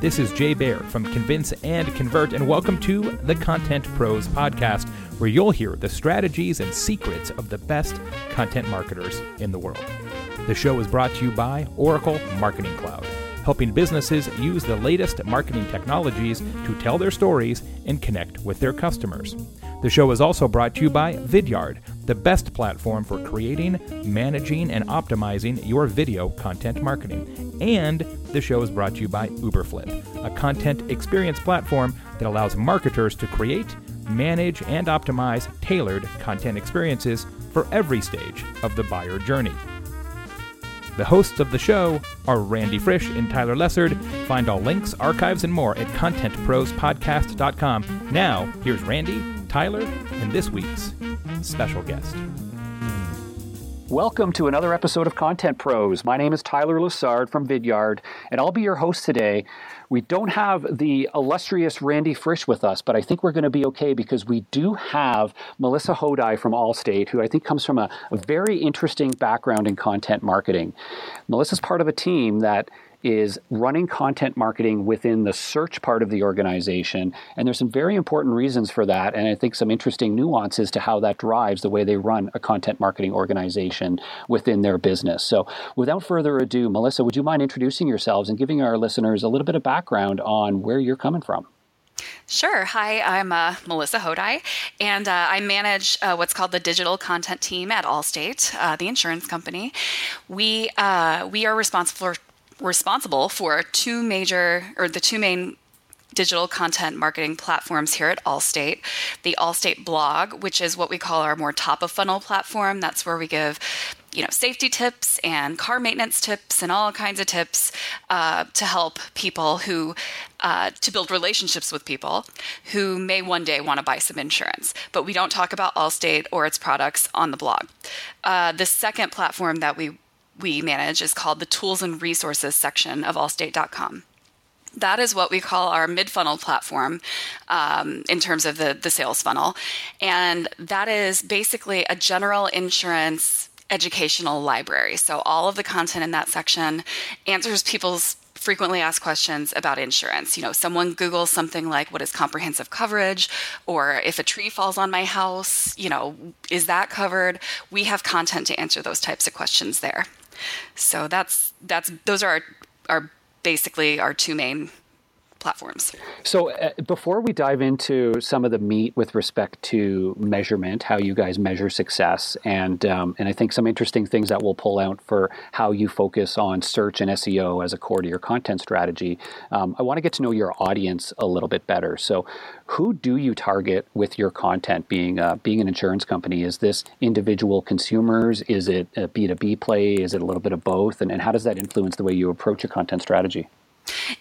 This is Jay Baer from Convince and Convert, and welcome to the Content Pros Podcast, where you'll hear the strategies and secrets of the best content marketers in the world. The show is brought to you by Oracle Marketing Cloud, helping businesses use the latest marketing technologies to tell their stories and connect with their customers. The show is also brought to you by Vidyard, the best platform for creating, managing, and optimizing your video content marketing. And the show is brought to you by Uberflip, a content experience platform that allows marketers to create, manage, and optimize tailored content experiences for every stage of the buyer journey. The hosts of the show are Randy Frisch and Tyler Lessard. Find all links, archives, and more at contentprospodcast.com. Now, here's Randy, Tyler, and this week's special guest. Welcome to another episode of Content Pros. My name is Tyler Lessard from Vidyard, and I'll be your host today. We don't have the illustrious Randy Frisch with us, but I think we're going to be okay because we do have Melissa Hodai from Allstate, who I think comes from a, a very interesting background in content marketing. Melissa's part of a team that is running content marketing within the search part of the organization. And there's some very important reasons for that. And I think some interesting nuances to how that drives the way they run a content marketing organization within their business. So without further ado, Melissa, would you mind introducing yourselves and giving our listeners a little bit of background on where you're coming from? Sure. Hi, I'm uh, Melissa Hodai, and uh, I manage uh, what's called the digital content team at Allstate, uh, the insurance company. We uh, we are responsible for responsible for two major or the two main digital content marketing platforms here at Allstate. The Allstate blog, which is what we call our more top of funnel platform. That's where we give you know safety tips and car maintenance tips and all kinds of tips uh, to help people who uh, to build relationships with people who may one day want to buy some insurance but we don't talk about allstate or its products on the blog uh, the second platform that we we manage is called the Tools and Resources section of allstate.com. That is what we call our mid funnel platform um, in terms of the, the sales funnel. And that is basically a general insurance educational library. So all of the content in that section answers people's frequently asked questions about insurance. You know, someone Googles something like, what is comprehensive coverage? Or if a tree falls on my house, you know, is that covered? We have content to answer those types of questions there. So that's that's those are our, are basically our two main platforms. So, uh, before we dive into some of the meat with respect to measurement, how you guys measure success, and um, and I think some interesting things that we'll pull out for how you focus on search and SEO as a core to your content strategy. Um, I want to get to know your audience a little bit better. So, who do you target with your content? Being uh, being an insurance company, is this individual consumers? Is it a B two B play? Is it a little bit of both? And, and how does that influence the way you approach your content strategy?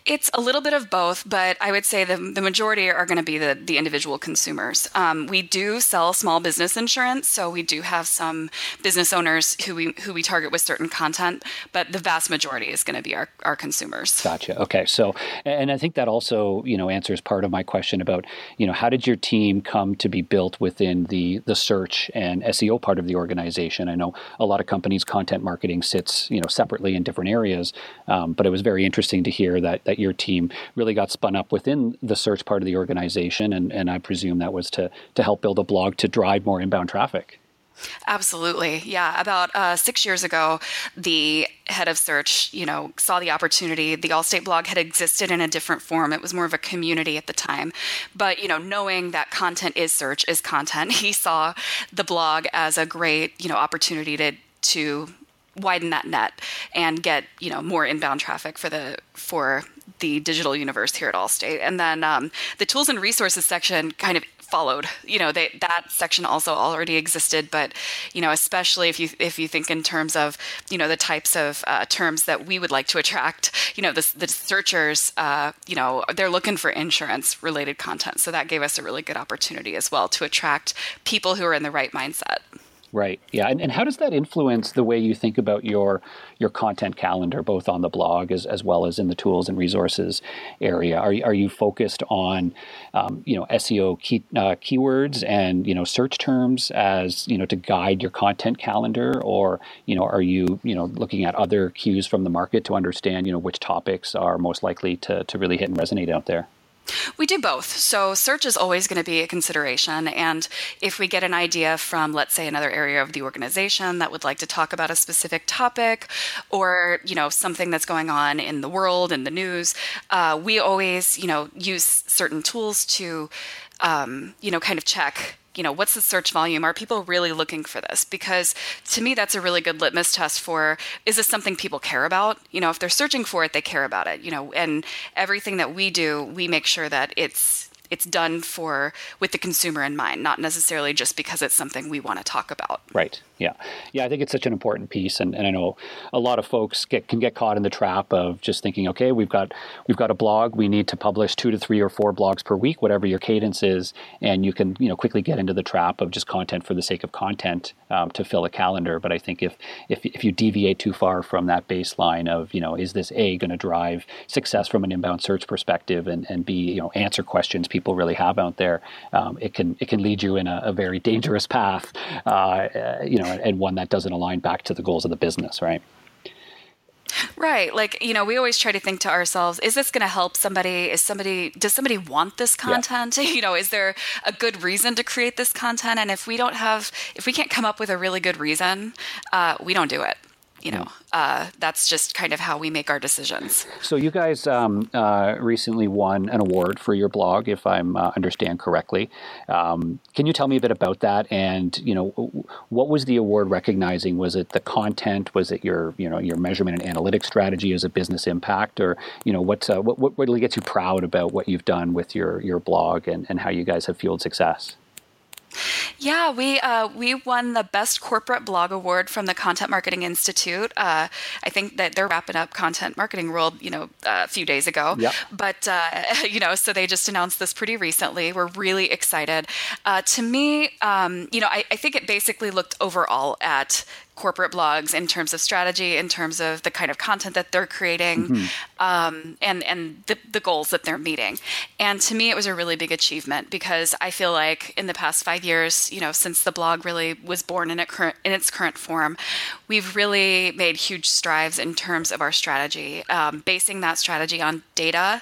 It's a little bit of both, but I would say the, the majority are going to be the, the individual consumers. Um, we do sell small business insurance, so we do have some business owners who we who we target with certain content, but the vast majority is going to be our, our consumers. Gotcha. Okay. So, and I think that also you know answers part of my question about you know how did your team come to be built within the the search and SEO part of the organization? I know a lot of companies content marketing sits you know separately in different areas, um, but it was very interesting to hear that that your team really got spun up within the search part of the organization, and, and I presume that was to to help build a blog to drive more inbound traffic. Absolutely. Yeah. About uh, six years ago, the head of search, you know, saw the opportunity. The Allstate blog had existed in a different form. It was more of a community at the time. But, you know, knowing that content is search is content, he saw the blog as a great, you know, opportunity to to widen that net and get you know more inbound traffic for the for the digital universe here at Allstate. And then um, the tools and resources section kind of followed. You know, they, that section also already existed, but you know, especially if you if you think in terms of you know the types of uh, terms that we would like to attract. You know, the, the searchers, uh, you know, they're looking for insurance related content, so that gave us a really good opportunity as well to attract people who are in the right mindset. Right. Yeah. And, and how does that influence the way you think about your your content calendar, both on the blog as, as well as in the tools and resources area? Are, are you focused on um, you know SEO key, uh, keywords and you know search terms as you know to guide your content calendar, or you know are you you know looking at other cues from the market to understand you know which topics are most likely to to really hit and resonate out there? We do both. So search is always going to be a consideration. And if we get an idea from, let's say, another area of the organization that would like to talk about a specific topic or, you know, something that's going on in the world, in the news, uh, we always, you know, use certain tools to, um, you know, kind of check you know what's the search volume? Are people really looking for this? Because to me that's a really good litmus test for is this something people care about? You know if they're searching for it they care about it you know and everything that we do we make sure that it's it's done for with the consumer in mind, not necessarily just because it's something we want to talk about. Right. Yeah. Yeah. I think it's such an important piece, and, and I know a lot of folks get can get caught in the trap of just thinking, okay, we've got we've got a blog, we need to publish two to three or four blogs per week, whatever your cadence is, and you can you know quickly get into the trap of just content for the sake of content um, to fill a calendar. But I think if if if you deviate too far from that baseline of you know is this a going to drive success from an inbound search perspective, and and b you know answer questions people people really have out there, um, it can it can lead you in a, a very dangerous path, uh, uh, you know, and one that doesn't align back to the goals of the business, right? Right. Like, you know, we always try to think to ourselves, is this going to help somebody? Is somebody, does somebody want this content? Yeah. You know, is there a good reason to create this content? And if we don't have, if we can't come up with a really good reason, uh, we don't do it you know, uh, that's just kind of how we make our decisions. So you guys um, uh, recently won an award for your blog, if I'm uh, understand correctly. Um, can you tell me a bit about that? And you know, what was the award recognizing? Was it the content? Was it your you know your measurement and analytics strategy as a business impact, or you know what uh, what what really gets you proud about what you've done with your your blog and, and how you guys have fueled success? Yeah, we uh, we won the best corporate blog award from the Content Marketing Institute. Uh, I think that they're wrapping up Content Marketing World, you know, a few days ago. Yep. But uh, you know, so they just announced this pretty recently. We're really excited. Uh, to me, um, you know, I, I think it basically looked overall at corporate blogs in terms of strategy, in terms of the kind of content that they're creating, mm-hmm. um, and and the, the goals that they're meeting. And to me, it was a really big achievement because I feel like in the past five years, you know, since the blog really was born in, current, in its current form, we've really made huge strides in terms of our strategy, um, basing that strategy on data,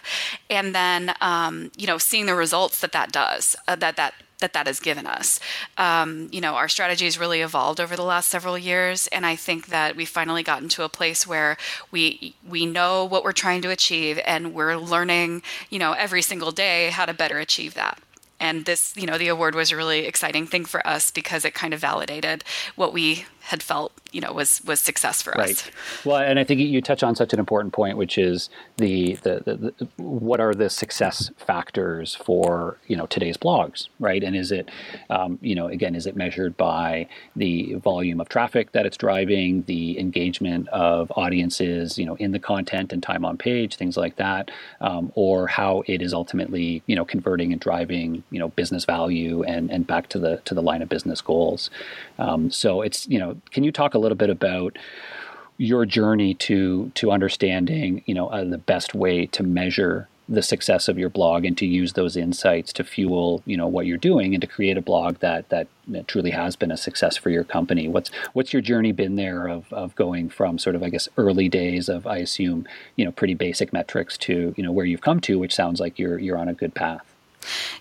and then um, you know seeing the results that that does, uh, that that that that has given us. Um, you know, our strategy has really evolved over the last several years, and I think that we've finally gotten to a place where we we know what we're trying to achieve, and we're learning, you know, every single day how to better achieve that. And this, you know, the award was a really exciting thing for us because it kind of validated what we had felt you know was was success for right. us. Well, and I think you touch on such an important point, which is the, the, the, the, what are the success factors for you know today's blogs, right? And is it um, you know again is it measured by the volume of traffic that it's driving, the engagement of audiences, you know, in the content and time on page, things like that, um, or how it is ultimately you know converting and driving you know business value and and back to the to the line of business goals. Um, so it's you know can you talk a little bit about your journey to to understanding, you know, uh, the best way to measure the success of your blog and to use those insights to fuel, you know, what you're doing and to create a blog that that, that truly has been a success for your company. What's what's your journey been there of of going from sort of I guess early days of I assume, you know, pretty basic metrics to, you know, where you've come to, which sounds like you're you're on a good path.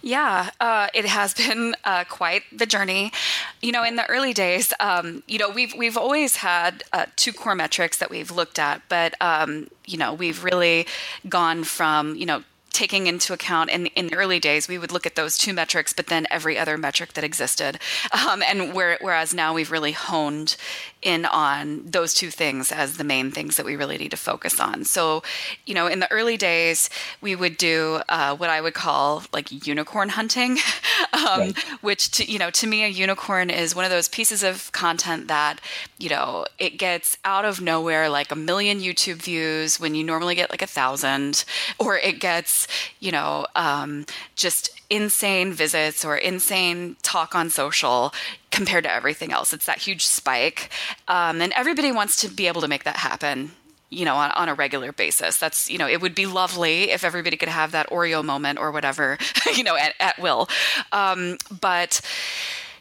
Yeah, uh, it has been uh, quite the journey. You know, in the early days, um, you know, we've we've always had uh, two core metrics that we've looked at, but um, you know, we've really gone from you know taking into account in, in the early days, we would look at those two metrics, but then every other metric that existed. Um, and where, whereas now we've really honed in on those two things as the main things that we really need to focus on. So, you know, in the early days, we would do uh, what I would call like unicorn hunting, um, right. which, to, you know, to me, a unicorn is one of those pieces of content that, you know, it gets out of nowhere like a million YouTube views when you normally get like a thousand, or it gets you know um, just insane visits or insane talk on social compared to everything else. It's that huge spike, um, and everybody wants to be able to make that happen you know, on, on, a regular basis. That's, you know, it would be lovely if everybody could have that Oreo moment or whatever, you know, at, at will. Um, but,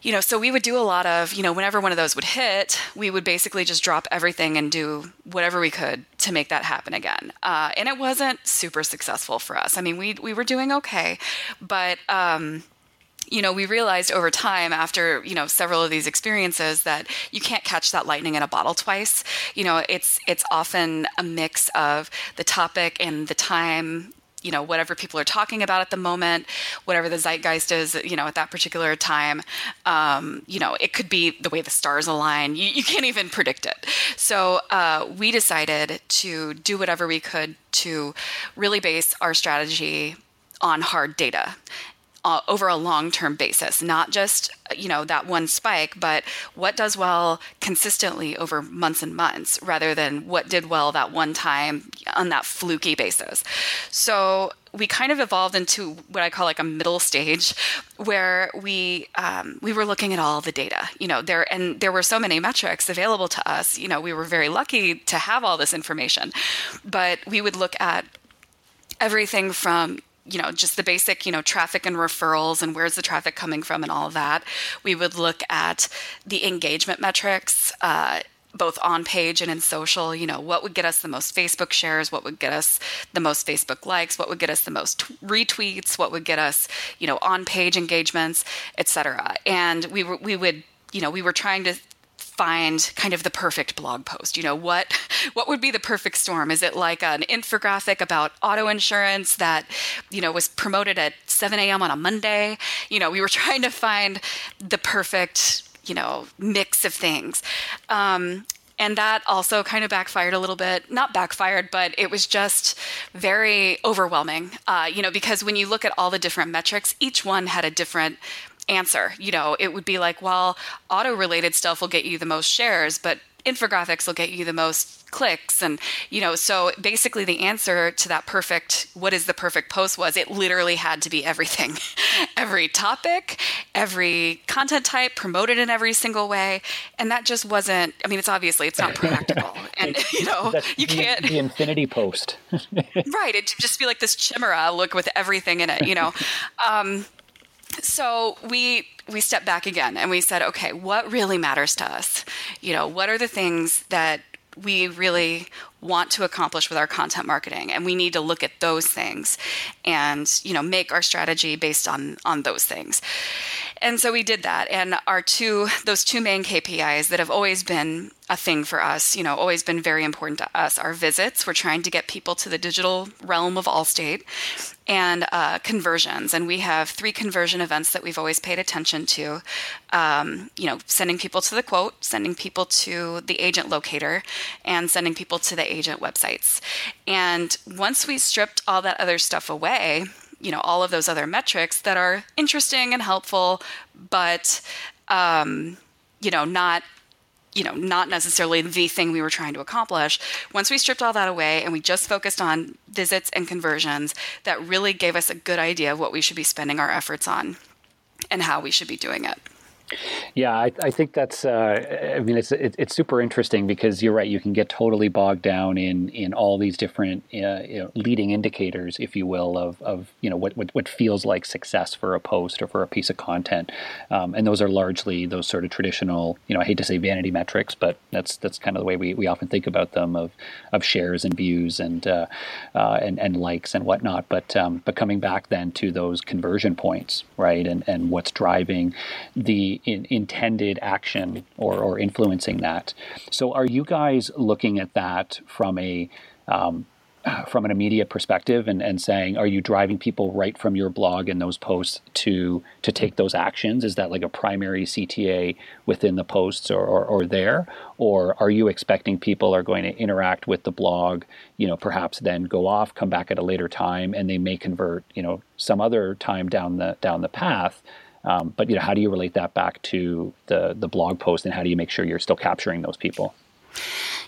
you know, so we would do a lot of, you know, whenever one of those would hit, we would basically just drop everything and do whatever we could to make that happen again. Uh, and it wasn't super successful for us. I mean, we we were doing okay, but um, you know, we realized over time after, you know, several of these experiences that you can't catch that lightning in a bottle twice. You know, it's it's often a mix of the topic and the time you know whatever people are talking about at the moment whatever the zeitgeist is you know at that particular time um, you know it could be the way the stars align. You, you can't even predict it. So uh, we decided to do whatever we could to really base our strategy on hard data uh, over a long-term basis not just you know that one spike but what does well consistently over months and months rather than what did well that one time on that fluky basis so we kind of evolved into what I call like a middle stage, where we um, we were looking at all the data. You know, there and there were so many metrics available to us. You know, we were very lucky to have all this information, but we would look at everything from you know, just the basic, you know, traffic and referrals and where's the traffic coming from and all of that. We would look at the engagement metrics, uh, both on page and in social. You know, what would get us the most Facebook shares? What would get us the most Facebook likes? What would get us the most t- retweets? What would get us, you know, on page engagements, et cetera. And we were, we would you know, we were trying to find kind of the perfect blog post. You know, what what would be the perfect storm? Is it like an infographic about auto insurance that, you know, was promoted at 7 a.m. on a Monday? You know, we were trying to find the perfect, you know, mix of things. Um, and that also kind of backfired a little bit not backfired but it was just very overwhelming uh, you know because when you look at all the different metrics each one had a different answer. You know, it would be like, well, auto related stuff will get you the most shares, but infographics will get you the most clicks. And you know so basically the answer to that perfect what is the perfect post was it literally had to be everything. Every topic every content type promoted in every single way. And that just wasn't i mean it's obviously it's not practical. And you know you can't the infinity post. Right. It'd just be like this chimera look with everything in it you know? Um, so we we stepped back again and we said okay what really matters to us? You know what are the things that we really want to accomplish with our content marketing? And we need to look at those things and you know make our strategy based on on those things. And so we did that. And our two those two main kpis that have always been a thing for us you know always been very important to us our visits. We're trying to get people to the digital realm of allstate and uh, conversions and we have three conversion events that we've always paid attention to um, you know sending people to the quote sending people to the agent locator and sending people to the agent websites. And once we stripped all that other stuff away, you know, all of those other metrics that are interesting and helpful, but, um, you know, not you know, not necessarily the thing we were trying to accomplish. Once we stripped all that away and we just focused on visits and conversions, that really gave us a good idea of what we should be spending our efforts on and how we should be doing it. Yeah, I, I think that's. Uh, I mean, it's it, it's super interesting because you're right. You can get totally bogged down in in all these different uh, you know, leading indicators, if you will, of of you know what, what, what feels like success for a post or for a piece of content, um, and those are largely those sort of traditional. You know, I hate to say vanity metrics, but that's that's kind of the way we, we often think about them of of shares and views and uh, uh and and likes and whatnot. But um, but coming back then to those conversion points, right, and and what's driving the in, intended action or, or influencing that. So, are you guys looking at that from a um, from an immediate perspective and, and saying, are you driving people right from your blog and those posts to to take those actions? Is that like a primary CTA within the posts or, or, or there? Or are you expecting people are going to interact with the blog, you know, perhaps then go off, come back at a later time, and they may convert, you know, some other time down the down the path um, but you know, how do you relate that back to the the blog post, and how do you make sure you're still capturing those people?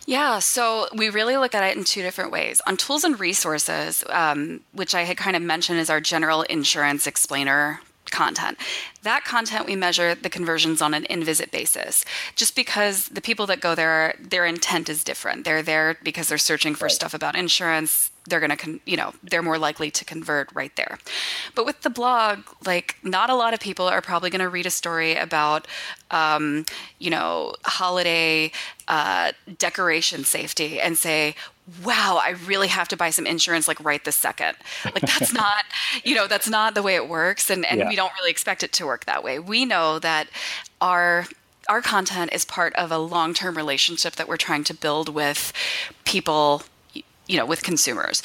Yeah, so we really look at it in two different ways. On tools and resources, um, which I had kind of mentioned as our general insurance explainer content. That content we measure the conversions on an in-visit basis. Just because the people that go there, their intent is different. They're there because they're searching for right. stuff about insurance. They're going to, con- you know, they're more likely to convert right there. But with the blog, like, not a lot of people are probably going to read a story about, um, you know, holiday uh, decoration safety and say, wow, I really have to buy some insurance like right this second. Like that's not, you know, that's not the way it works. And, and yeah. we don't really expect it to work that way. We know that our our content is part of a long-term relationship that we're trying to build with people, you know, with consumers.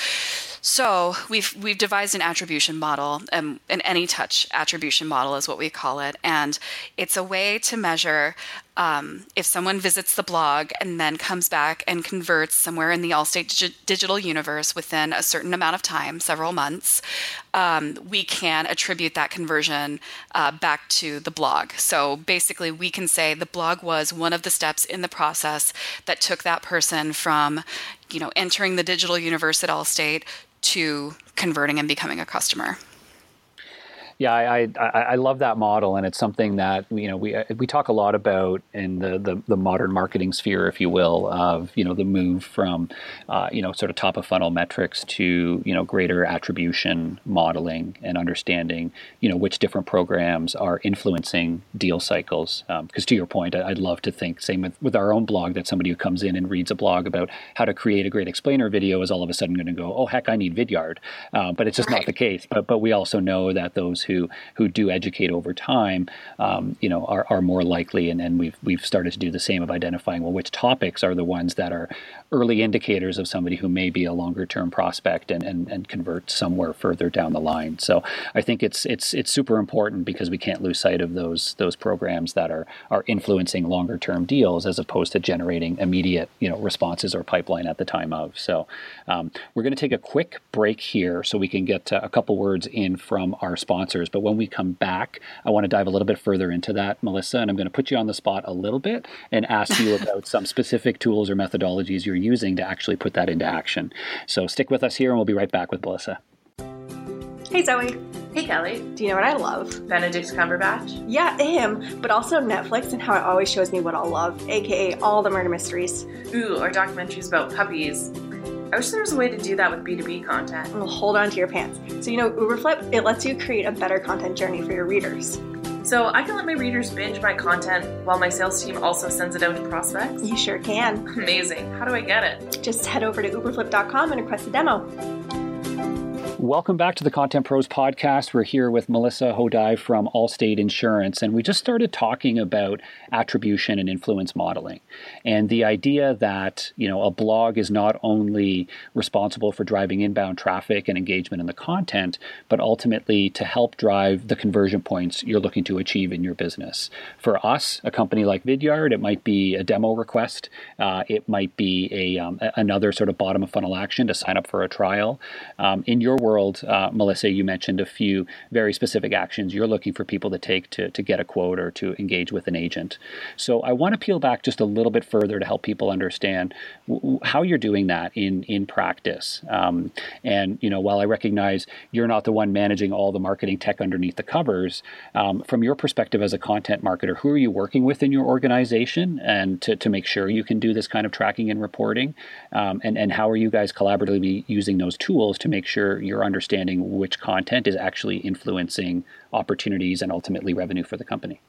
So we've we've devised an attribution model, um, an touch attribution model is what we call it, and it's a way to measure um, if someone visits the blog and then comes back and converts somewhere in the Allstate dig- digital universe within a certain amount of time, several months, um, we can attribute that conversion uh, back to the blog. So basically, we can say the blog was one of the steps in the process that took that person from, you know, entering the digital universe at Allstate to converting and becoming a customer. Yeah, I, I, I love that model, and it's something that you know we we talk a lot about in the, the, the modern marketing sphere, if you will, of you know the move from uh, you know sort of top of funnel metrics to you know greater attribution modeling and understanding you know which different programs are influencing deal cycles. Because um, to your point, I'd love to think same with, with our own blog that somebody who comes in and reads a blog about how to create a great explainer video is all of a sudden going to go, oh heck, I need Vidyard, uh, but it's just right. not the case. But but we also know that those who who who do educate over time, um, you know, are, are more likely. And, and we've we've started to do the same of identifying well which topics are the ones that are early indicators of somebody who may be a longer term prospect and, and, and convert somewhere further down the line. So I think it's it's it's super important because we can't lose sight of those those programs that are are influencing longer term deals as opposed to generating immediate you know responses or pipeline at the time of. So um, we're going to take a quick break here so we can get a couple words in from our sponsors. But when we come back, I want to dive a little bit further into that, Melissa, and I'm going to put you on the spot a little bit and ask you about some specific tools or methodologies you're using to actually put that into action. So stick with us here, and we'll be right back with Melissa. Hey, Zoe. Hey, Kelly. Do you know what I love? Benedict Cumberbatch? Yeah, him, but also Netflix and how it always shows me what I'll love, aka all the murder mysteries. Ooh, or documentaries about puppies. I wish there was a way to do that with B2B content. Well, hold on to your pants. So, you know, Uberflip, it lets you create a better content journey for your readers. So I can let my readers binge my content while my sales team also sends it out to prospects? You sure can. Amazing. How do I get it? Just head over to uberflip.com and request a demo. Welcome back to the Content Pros podcast. We're here with Melissa Hodai from Allstate Insurance, and we just started talking about attribution and influence modeling, and the idea that you know a blog is not only responsible for driving inbound traffic and engagement in the content, but ultimately to help drive the conversion points you're looking to achieve in your business. For us, a company like Vidyard, it might be a demo request, uh, it might be a um, another sort of bottom of funnel action to sign up for a trial. Um, in your work world, uh, Melissa, you mentioned a few very specific actions you're looking for people to take to, to get a quote or to engage with an agent. So I want to peel back just a little bit further to help people understand w- how you're doing that in in practice. Um, and you know, while I recognize you're not the one managing all the marketing tech underneath the covers, um, from your perspective as a content marketer, who are you working with in your organization, and to, to make sure you can do this kind of tracking and reporting, um, and and how are you guys collaboratively using those tools to make sure you're understanding which content is actually influencing opportunities and ultimately revenue for the company.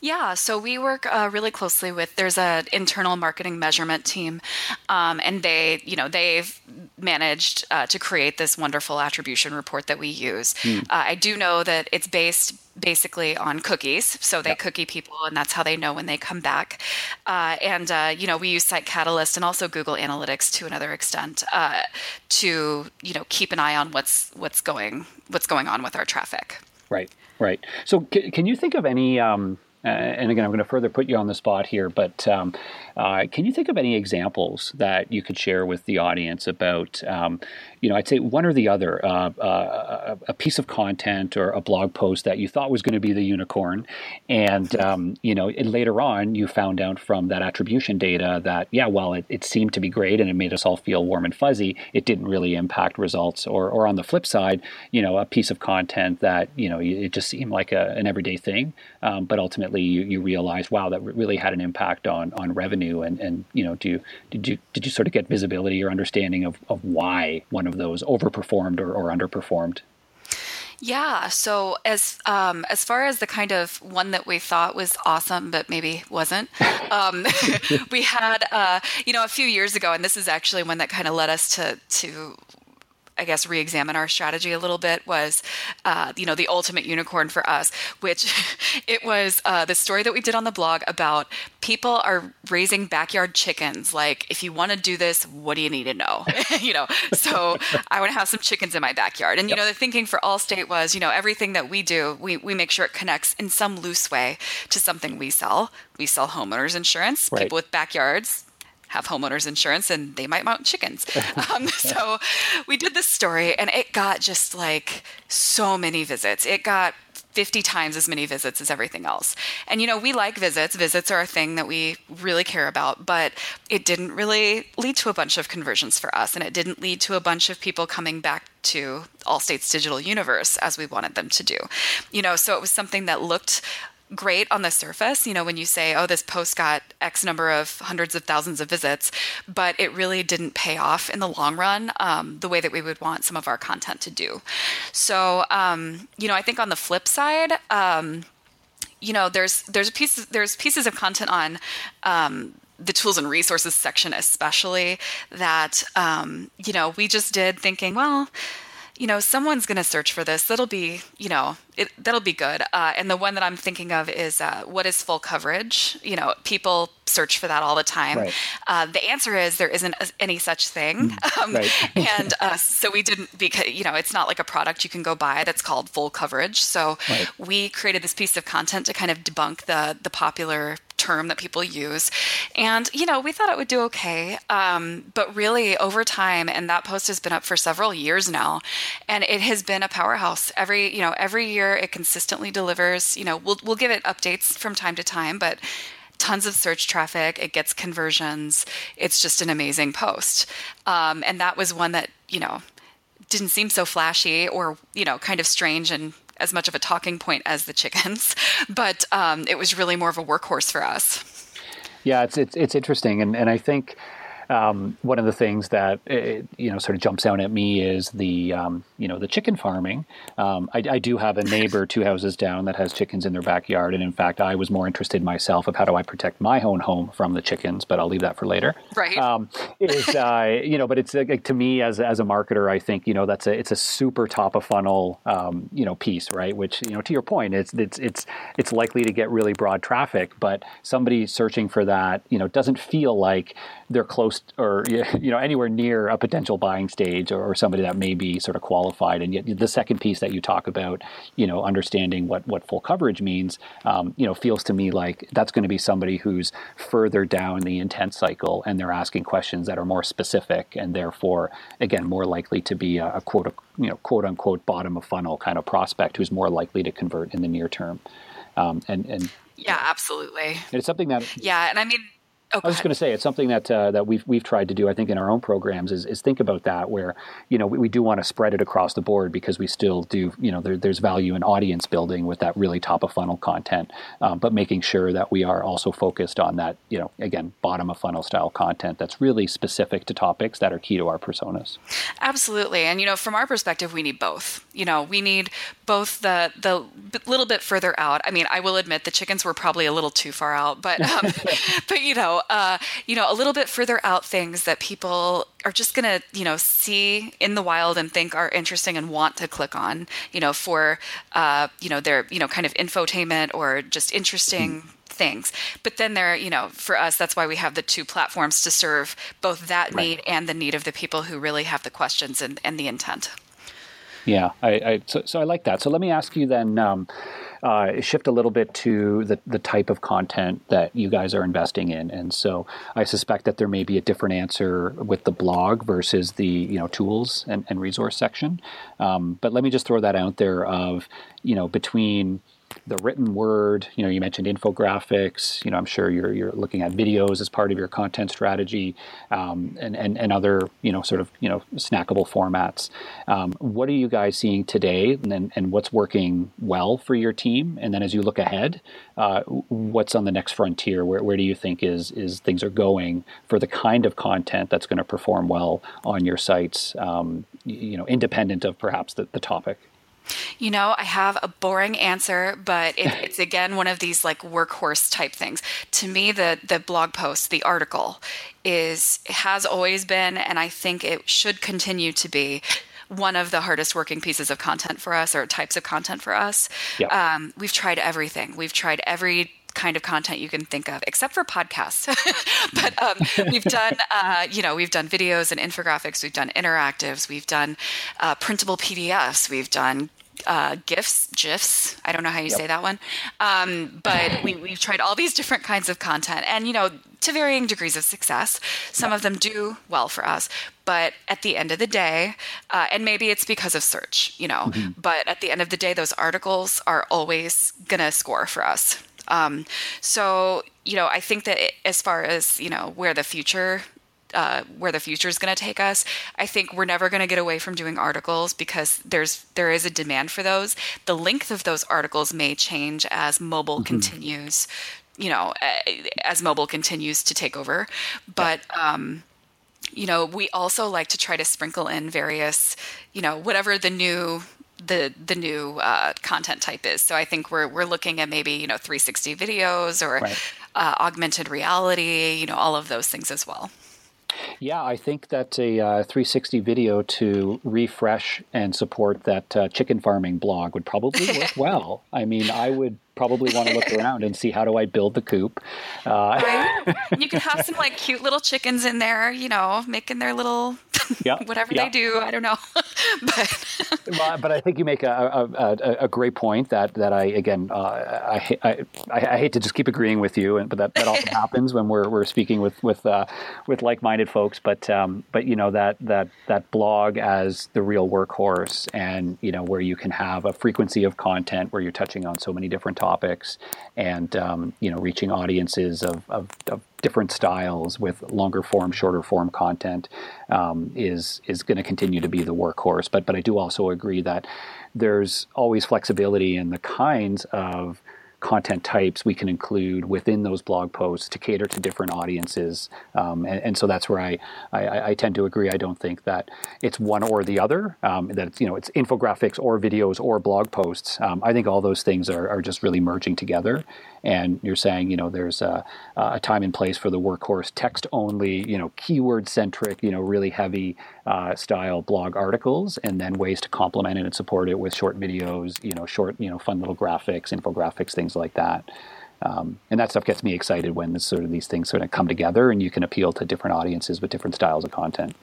Yeah, so we work uh, really closely with. There's an internal marketing measurement team, um, and they, you know, they've managed uh, to create this wonderful attribution report that we use. Mm. Uh, I do know that it's based basically on cookies, so they yep. cookie people, and that's how they know when they come back. Uh, and uh, you know, we use Site Catalyst and also Google Analytics to another extent uh, to you know keep an eye on what's what's going what's going on with our traffic. Right. Right. So, c- can you think of any um, uh, and again, I'm going to further put you on the spot here, but um, uh, can you think of any examples that you could share with the audience about, um, you know, I'd say one or the other, uh, uh a piece of content or a blog post that you thought was going to be the unicorn, and um, you know, and later on you found out from that attribution data that yeah, well, it, it, seemed to be great and it made us all feel warm and fuzzy. It didn't really impact results, or or on the flip side, you know, a piece of content that you know it just seemed like a, an everyday thing, um, but ultimately you, you realize, wow, that really had an impact on on revenue, and and you know, do did you did you sort of get visibility or understanding of of why one of those overperformed or, or underperformed? Yeah. So as um, as far as the kind of one that we thought was awesome, but maybe wasn't, um, we had uh, you know a few years ago, and this is actually one that kind of led us to to I guess, re-examine our strategy a little bit was, uh, you know, the ultimate unicorn for us, which it was uh, the story that we did on the blog about people are raising backyard chickens. Like, if you want to do this, what do you need to know? you know, so I want to have some chickens in my backyard. And, you yep. know, the thinking for Allstate was, you know, everything that we do, we, we make sure it connects in some loose way to something we sell. We sell homeowners insurance. Right. People with backyards have homeowners insurance and they might mount chickens. Um, so we did this story and it got just like so many visits. It got 50 times as many visits as everything else. And you know, we like visits. Visits are a thing that we really care about, but it didn't really lead to a bunch of conversions for us and it didn't lead to a bunch of people coming back to Allstate's digital universe as we wanted them to do. You know, so it was something that looked great on the surface, you know, when you say, oh, this post got X number of hundreds of thousands of visits, but it really didn't pay off in the long run um, the way that we would want some of our content to do. So, um, you know, I think on the flip side, um, you know, there's there's pieces there's pieces of content on um, the tools and resources section, especially that um, you know we just did thinking, well you know, someone's going to search for this. That'll be, you know, it, that'll be good. Uh, and the one that I'm thinking of is uh, what is full coverage? You know, people search for that all the time. Right. Uh, the answer is there isn't any such thing. Mm, um, right. and uh, so we didn't, because, you know, it's not like a product you can go buy that's called full coverage. So right. we created this piece of content to kind of debunk the, the popular term that people use. And, you know, we thought it would do okay. Um, but really, over time, and that post has been up for several years now, and it has been a powerhouse. Every, you know, every year it consistently delivers. You know, we'll, we'll give it updates from time to time, but tons of search traffic. It gets conversions. It's just an amazing post. Um, and that was one that, you know, didn't seem so flashy or, you know, kind of strange and as much of a talking point as the chickens, but um, it was really more of a workhorse for us. Yeah, it's it's, it's interesting, and and I think um, one of the things that it, you know sort of jumps out at me is the um, you know the chicken farming. Um, I, I, do have a neighbor two houses down that has chickens in their backyard, and in fact, I was more interested myself of how do I protect my own home from the chickens, but I'll leave that for later. Right. Um, is uh, you know, but it's like, to me as as a marketer, I think you know that's a it's a super top of funnel um, you know piece, right? Which you know to your point, it's it's it's it's likely to get really broad traffic, but somebody searching for that you know doesn't feel like they're close or you know anywhere near a potential buying stage or, or, somebody that may be sort of qualified. And yet the second piece that you talk about, you know, understanding what what full coverage means, um, you know, feels to me like that's going to be somebody who's further down the intent cycle and they're asking questions that are more specific and therefore again more likely to be a, a quote you know quote unquote bottom of funnel kind of prospect who's more likely to convert in the near term. Um, and and yeah, absolutely. It's something that yeah, and I mean Oh, I was just going to say it's something that uh, that we've we've tried to do. I think in our own programs is, is think about that where you know we, we do want to spread it across the board because we still do you know there, there's value in audience building with that really top of funnel content, um, but making sure that we are also focused on that you know again bottom of funnel style content that's really specific to topics that are key to our personas. Absolutely, and you know from our perspective we need both. You know we need both the the little bit further out. I mean I will admit the chickens were probably a little too far out, but um, but you know uh, you know, a little bit further out things that people are just going to, you know, see in the wild and think are interesting and want to click on, you know, for, uh, you know, their, you know, kind of infotainment or just interesting. Mm-hmm. Things. But then there, you know, for us, that's why we have the two platforms to serve both that right. need and the need of the people who really have the questions and, and the intent. Yeah, I, I so, so I like that. So let me ask you then. Um, uh, shift a little bit to the, the type of content that you guys are investing in. And so I suspect that there may be a different answer with the blog versus the you know tools and, and resource section. Um, but let me just throw that out there of you know between the written word. You know, you mentioned infographics. You know, I'm sure you're you're looking at videos as part of your content strategy, um, and and and other you know sort of you know snackable formats. Um, what are you guys seeing today, and and what's working well for your team? And then as you look ahead, uh, what's on the next frontier? Where where do you think is is things are going for the kind of content that's going to perform well on your sites? Um, you know, independent of perhaps the, the topic. You know, I have a boring answer, but it, it's again one of these like workhorse type things. To me, the the blog post, the article, is has always been, and I think it should continue to be one of the hardest working pieces of content for us or types of content for us. Yep. Um, we've tried everything. We've tried every kind of content you can think of, except for podcasts. but um, we've done, uh, you know, we've done videos and infographics. We've done interactives. We've done uh, printable PDFs. We've done uh, GIFs, GIFs. I don't know how you yep. say that one. Um, but we, we've tried all these different kinds of content and, you know, to varying degrees of success. Some yep. of them do well for us. But at the end of the day, uh, and maybe it's because of search, you know, mm-hmm. but at the end of the day, those articles are always going to score for us. Um, so, you know, I think that as far as, you know, where the future uh, where the future is going to take us. I think we're never going to get away from doing articles because there's there is a demand for those. The length of those articles may change as mobile mm-hmm. continues, you know, as mobile continues to take over. But um, you know, we also like to try to sprinkle in various, you know, whatever the new the the new uh, content type is. So I think we're we're looking at maybe you know 360 videos or right. uh, augmented reality, you know, all of those things as well. Yeah, I think that a uh, 360 video to refresh and support that uh, chicken farming blog would probably work well. I mean, I would probably want to look around and see how do I build the coop. Uh, right? You could have some like cute little chickens in there, you know, making their little whatever they do. I don't know, but well, but I think you make a, a, a, great point that that I again uh, I, I, I hate to just keep agreeing with you, and but that, that often happens when we're we're speaking with with uh, with like minded folks. But um, but you know that that that blog as the real workhorse, and you know where you can have a frequency of content where you're touching on so many different topics topics and um, you know reaching audiences of, of, of, different styles with longer form shorter form content um, is is going to continue to be the workhorse. But but I do also agree that there's always flexibility in the kinds of content types we can include within those blog posts to cater to different audiences. Um, and, and, so that's where I, I, I, tend to agree. I don't think that it's one or the other, um, that it's, you know, it's infographics or videos or blog posts. Um, I think all those things are, are just really merging together and you're saying you know there's a, a time and place for the workhorse text only you know keyword centric you know really heavy uh, style blog articles and then ways to complement it and support it with short videos you know short you know fun little graphics infographics things like that. Um, and that stuff gets me excited when this sort of these things sort of come together and you can appeal to different audiences with different styles of content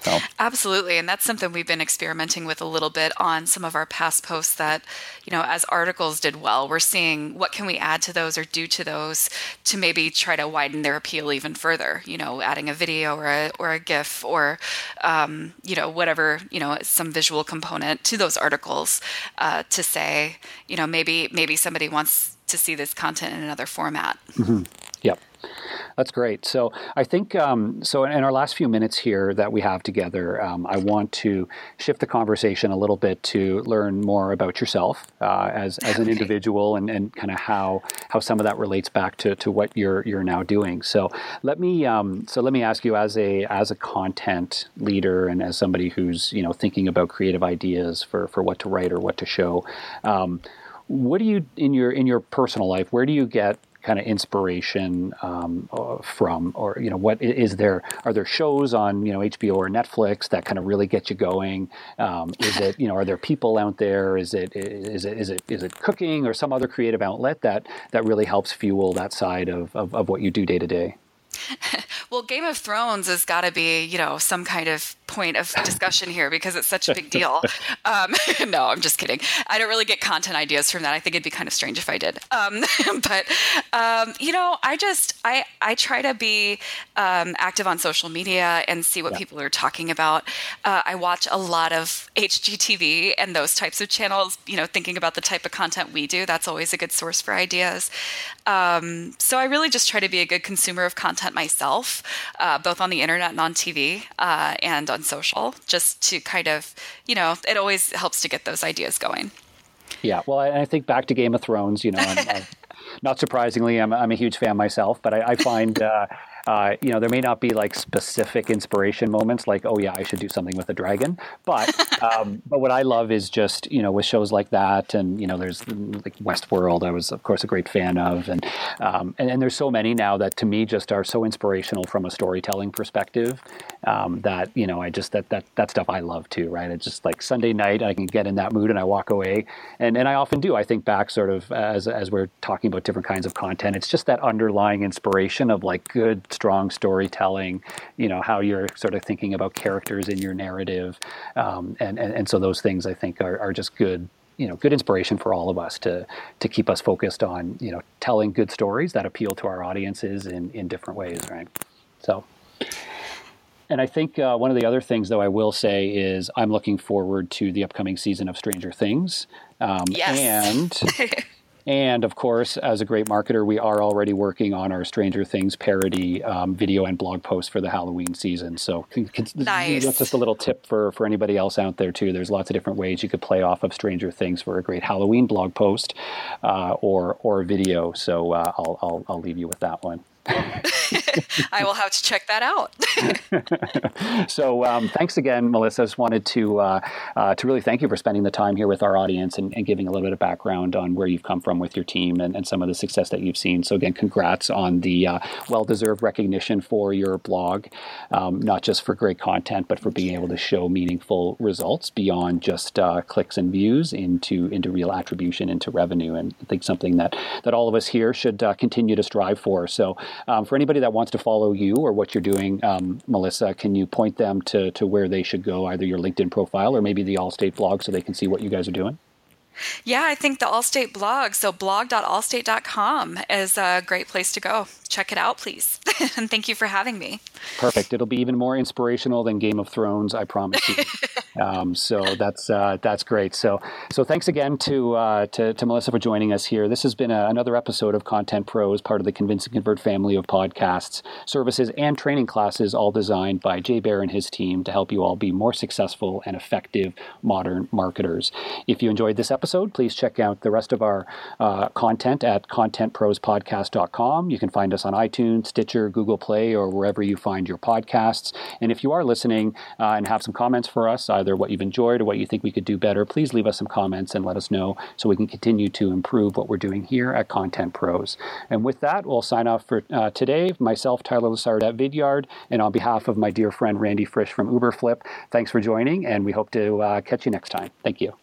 so. Absolutely. And that's something we've been experimenting with a little bit on some of our past posts that, you know, as articles did well, we're seeing what can we add to those or do to those to maybe try to widen their appeal even further, you know, adding a video or a, or a GIF or, um, you know, whatever, you know, some visual component to those articles uh, to say, you know, maybe, maybe somebody wants to see this content in another format. Mm-hmm. Yep. That's great. So I think um, so. In our last few minutes here that we have together, um, I want to shift the conversation a little bit to learn more about yourself uh, as as an individual and, and kind of how how some of that relates back to, to what you're you're now doing. So let me um, so let me ask you as a as a content leader and as somebody who's you know thinking about creative ideas for for what to write or what to show. Um, what do you in your in your personal life? Where do you get kind of inspiration um, uh, from, or you know, what is there? Are there shows on you know HBO or Netflix that kind of really get you going? Um, is it you know, are there people out there? Is it is it is it is it cooking or some other creative outlet that that really helps fuel that side of of, of what you do day to day? Well, Game of Thrones has got to be, you know, some kind of point of discussion here because it's such a big deal. Um, no, I'm just kidding. I don't really get content ideas from that. I think it'd be kind of strange if I did. Um, but um, you know, I just I I try to be um, active on social media and see what yeah. people are talking about. Uh, I watch a lot of HGTV and those types of channels. You know, thinking about the type of content we do. That's always a good source for ideas. Um, so I really just try to be a good consumer of content myself, uh, both on the internet and on TV uh, and on on social just to kind of, you know, it always helps to get those ideas going. Yeah, well, I, I think back to Game of Thrones, you know, I'm, I'm, not surprisingly, I'm, I'm a huge fan myself, but I, I find uh, uh, you know, there may not be like specific inspiration moments, like, oh yeah, I should do something with a dragon. But um, but what I love is just you know with shows like that, and you know, there's like Westworld. I was of course a great fan of, and um, and, and, there's so many now that to me just are so inspirational from a storytelling perspective. Um, that you know, I just that that that stuff I love too, right? It's just like Sunday night, I can get in that mood and I walk away, and and I often do. I think back sort of as as we're talking about different kinds of content. It's just that underlying inspiration of like good strong storytelling, you know, how you're sort of thinking about characters in your narrative. Um, and, and, and so those things I think are, are just good you know good inspiration for all of us to to keep us focused on you know telling good stories that appeal to our audiences in in different ways right so and I think uh, one of the other things, though, I will say is I'm looking forward to the upcoming season of Stranger Things. Um, yes. And And of course, as a great marketer, we are already working on our Stranger Things parody um, video and blog post for the Halloween season. So nice. that's just a little tip for, for anybody else out there too. There's lots of different ways you could play off of Stranger Things for a great Halloween blog post uh, or or video. So uh, I'll, I'll I'll leave you with that one. I will have to check that out. so, um, thanks again, Melissa. I just wanted to uh, uh, to really thank you for spending the time here with our audience and, and, giving a little bit of background on where you've come from with your team and, and some of the success that you've seen. So, again, congrats on the uh, well deserved recognition for your blog, um, not just for great content, but for being able to show meaningful results beyond just uh, clicks and views into into real attribution into revenue. And I think something that that all of us here should uh, continue to strive for. So, um, for anybody that wants to follow you or what you're doing, um, Melissa, can you point them to, to where they should go, either your LinkedIn profile or maybe the Allstate blog so they can see what you guys are doing? Yeah, I think the Allstate blog, so blog.allstate.com is a great place to go. Check it out, please. and thank you for having me. Perfect. It'll be even more inspirational than Game of Thrones, I promise you. um, so that's uh, that's great. So so thanks again to, uh, to, to Melissa for joining us here. This has been a, another episode of Content Pros, part of the Convince and Convert family of podcasts, services, and training classes, all designed by Jay Baer and his team to help you all be more successful and effective modern marketers. If you enjoyed this episode episode, please check out the rest of our uh, content at contentprospodcast.com. You can find us on iTunes, Stitcher, Google Play, or wherever you find your podcasts. And if you are listening uh, and have some comments for us, either what you've enjoyed or what you think we could do better, please leave us some comments and let us know so we can continue to improve what we're doing here at Content Pros. And with that, we'll sign off for uh, today. Myself, Tyler Lessard at Vidyard, and on behalf of my dear friend Randy Frisch from Uberflip, thanks for joining, and we hope to uh, catch you next time. Thank you.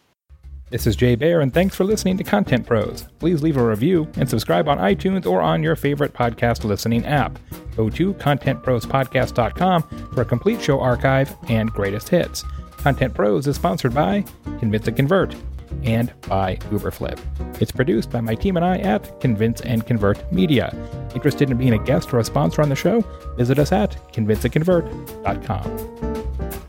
This is Jay Baer, and thanks for listening to Content Pros. Please leave a review and subscribe on iTunes or on your favorite podcast listening app. Go to contentprospodcast.com for a complete show archive and greatest hits. Content Pros is sponsored by Convince and Convert and by Uberflip. It's produced by my team and I at Convince and Convert Media. Interested in being a guest or a sponsor on the show? Visit us at convinceandconvert.com.